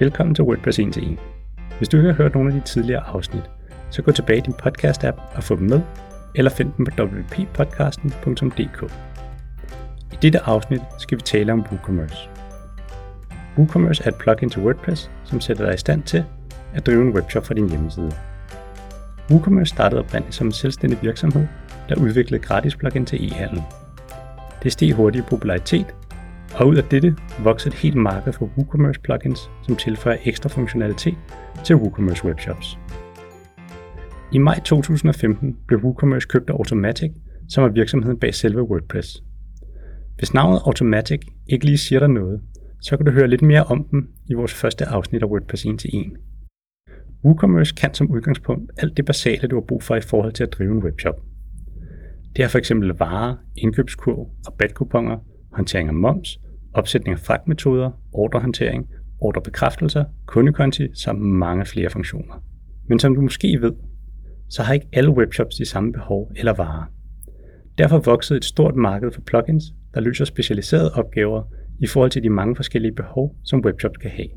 Velkommen til WordPress 1 1. Hvis du ikke har hørt nogle af de tidligere afsnit, så gå tilbage i din podcast-app og få dem med, eller find dem på wppodcasten.dk. I dette afsnit skal vi tale om WooCommerce. WooCommerce er et plugin til WordPress, som sætter dig i stand til at drive en webshop fra din hjemmeside. WooCommerce startede oprindeligt som en selvstændig virksomhed, der udviklede gratis plugin til e-handel. Det steg hurtigt i popularitet, og ud af dette voksede et helt marked for WooCommerce plugins, som tilføjer ekstra funktionalitet til WooCommerce webshops. I maj 2015 blev WooCommerce købt af Automatic, som er virksomheden bag selve WordPress. Hvis navnet Automatic ikke lige siger dig noget, så kan du høre lidt mere om dem i vores første afsnit af WordPress 1 til 1. WooCommerce kan som udgangspunkt alt det basale, du har brug for i forhold til at drive en webshop. Det er f.eks. varer, indkøbskurv, rabatkuponer, håndtering af moms, opsætning af fragtmetoder, ordrehåndtering, ordrebekræftelser, kundekonti samt mange flere funktioner. Men som du måske ved, så har ikke alle webshops de samme behov eller varer. Derfor voksede et stort marked for plugins, der løser specialiserede opgaver i forhold til de mange forskellige behov, som webshops kan have.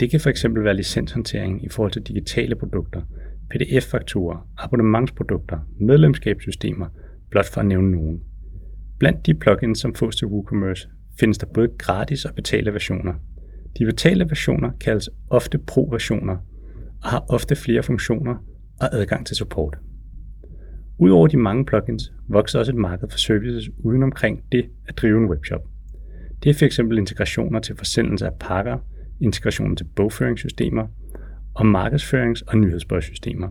Det kan fx være licenshåndtering i forhold til digitale produkter, PDF-fakturer, abonnementsprodukter, medlemskabssystemer, blot for at nævne nogen. Blandt de plugins, som fås til WooCommerce, findes der både gratis og betalte versioner. De betalte versioner kaldes ofte pro-versioner og har ofte flere funktioner og adgang til support. Udover de mange plugins, vokser også et marked for services uden omkring det at drive en webshop. Det er f.eks. integrationer til forsendelse af pakker, integrationer til bogføringssystemer og markedsførings- og nyhedsbrevsystemer.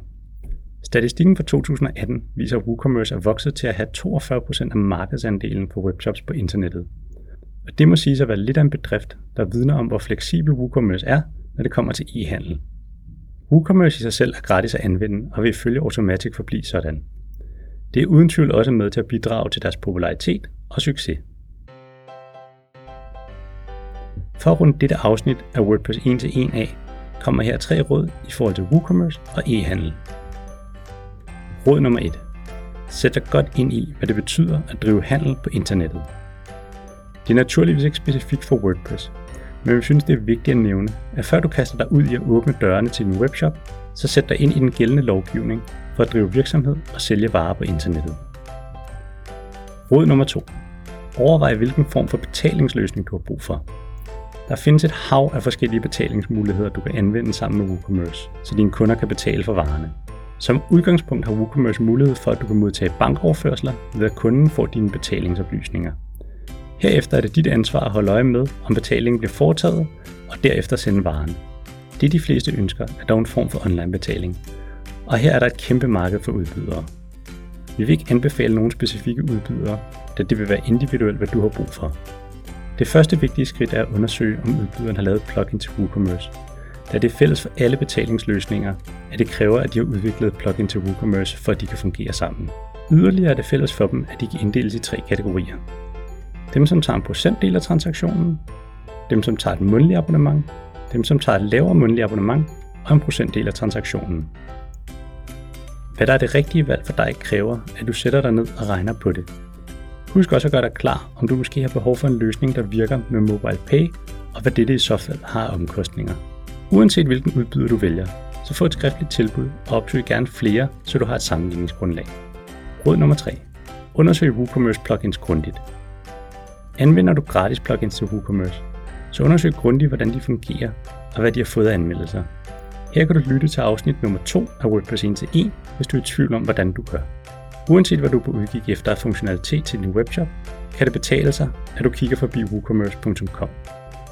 Statistikken for 2018 viser, at WooCommerce er vokset til at have 42% af markedsandelen på webshops på internettet. Og det må siges at være lidt af en bedrift, der vidner om, hvor fleksibel WooCommerce er, når det kommer til e-handel. WooCommerce i sig selv er gratis at anvende, og vil ifølge Automatic forblive sådan. Det er uden tvivl også med til at bidrage til deres popularitet og succes. For at runde dette afsnit af WordPress 1 til 1 af, kommer her tre råd i forhold til WooCommerce og e-handel. Råd nummer 1. Sæt dig godt ind i, hvad det betyder at drive handel på internettet. Det er naturligvis ikke specifikt for WordPress, men vi synes, det er vigtigt at nævne, at før du kaster dig ud i at åbne dørene til din webshop, så sæt dig ind i den gældende lovgivning for at drive virksomhed og sælge varer på internettet. Råd nummer 2. Overvej hvilken form for betalingsløsning du har brug for. Der findes et hav af forskellige betalingsmuligheder, du kan anvende sammen med WooCommerce, så dine kunder kan betale for varerne. Som udgangspunkt har WooCommerce mulighed for, at du kan modtage bankoverførsler, ved at kunden får dine betalingsoplysninger. Herefter er det dit ansvar at holde øje med, om betalingen bliver foretaget, og derefter sende varen. Det de fleste ønsker er dog en form for online betaling, og her er der et kæmpe marked for udbydere. Vi vil ikke anbefale nogen specifikke udbydere, da det vil være individuelt, hvad du har brug for. Det første vigtige skridt er at undersøge, om udbyderen har lavet plugin til WooCommerce, da det er fælles for alle betalingsløsninger, at det kræver, at de har udviklet plugin til WooCommerce, for at de kan fungere sammen. Yderligere er det fælles for dem, at de kan inddeles i tre kategorier. Dem, som tager en procentdel af transaktionen, dem, som tager et månedligt abonnement, dem, som tager et lavere månedligt abonnement og en procentdel af transaktionen. Hvad der er det rigtige valg for dig kræver, at du sætter dig ned og regner på det. Husk også at gøre dig klar, om du måske har behov for en løsning, der virker med Mobile Pay, og hvad dette i så fald har omkostninger. Uanset hvilken udbyder du vælger, så få et skriftligt tilbud og opsøg gerne flere, så du har et sammenligningsgrundlag. Råd nummer 3. Undersøg WooCommerce plugins grundigt. Anvender du gratis plugins til WooCommerce, så undersøg grundigt, hvordan de fungerer og hvad de har fået af anmeldelser. Her kan du lytte til afsnit nummer 2 af WordPress 1 til 1, hvis du er i tvivl om, hvordan du gør. Uanset hvad du er på udkig efter af funktionalitet til din webshop, kan det betale sig, at du kigger forbi woocommerce.com.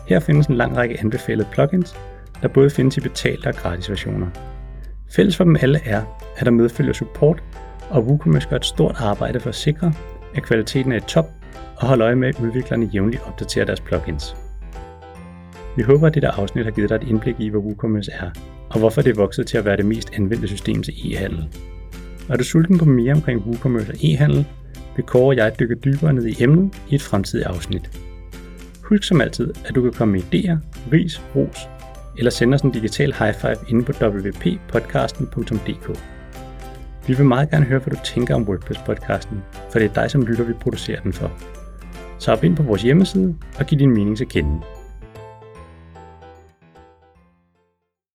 Her findes en lang række anbefalede plugins, der både findes i betalte og gratis versioner. Fælles for dem alle er, at der medfølger support, og WooCommerce gør et stort arbejde for at sikre, at kvaliteten er i top, og holde øje med, at udviklerne jævnligt opdaterer deres plugins. Vi håber, at dette afsnit har givet dig et indblik i, hvad WooCommerce er, og hvorfor det er vokset til at være det mest anvendte system til e-handel. Er du sulten på mere omkring WooCommerce og e-handel, vil Kåre og jeg dykke dybere ned i emnet i et fremtidigt afsnit. Husk som altid, at du kan komme med idéer, ris, ros eller send os en digital high five inde på wppodcasten.dk. Vi vil meget gerne høre, hvad du tænker om WordPress-podcasten, for det er dig som lytter, vi producerer den for. Så op ind på vores hjemmeside og giv din mening til kende.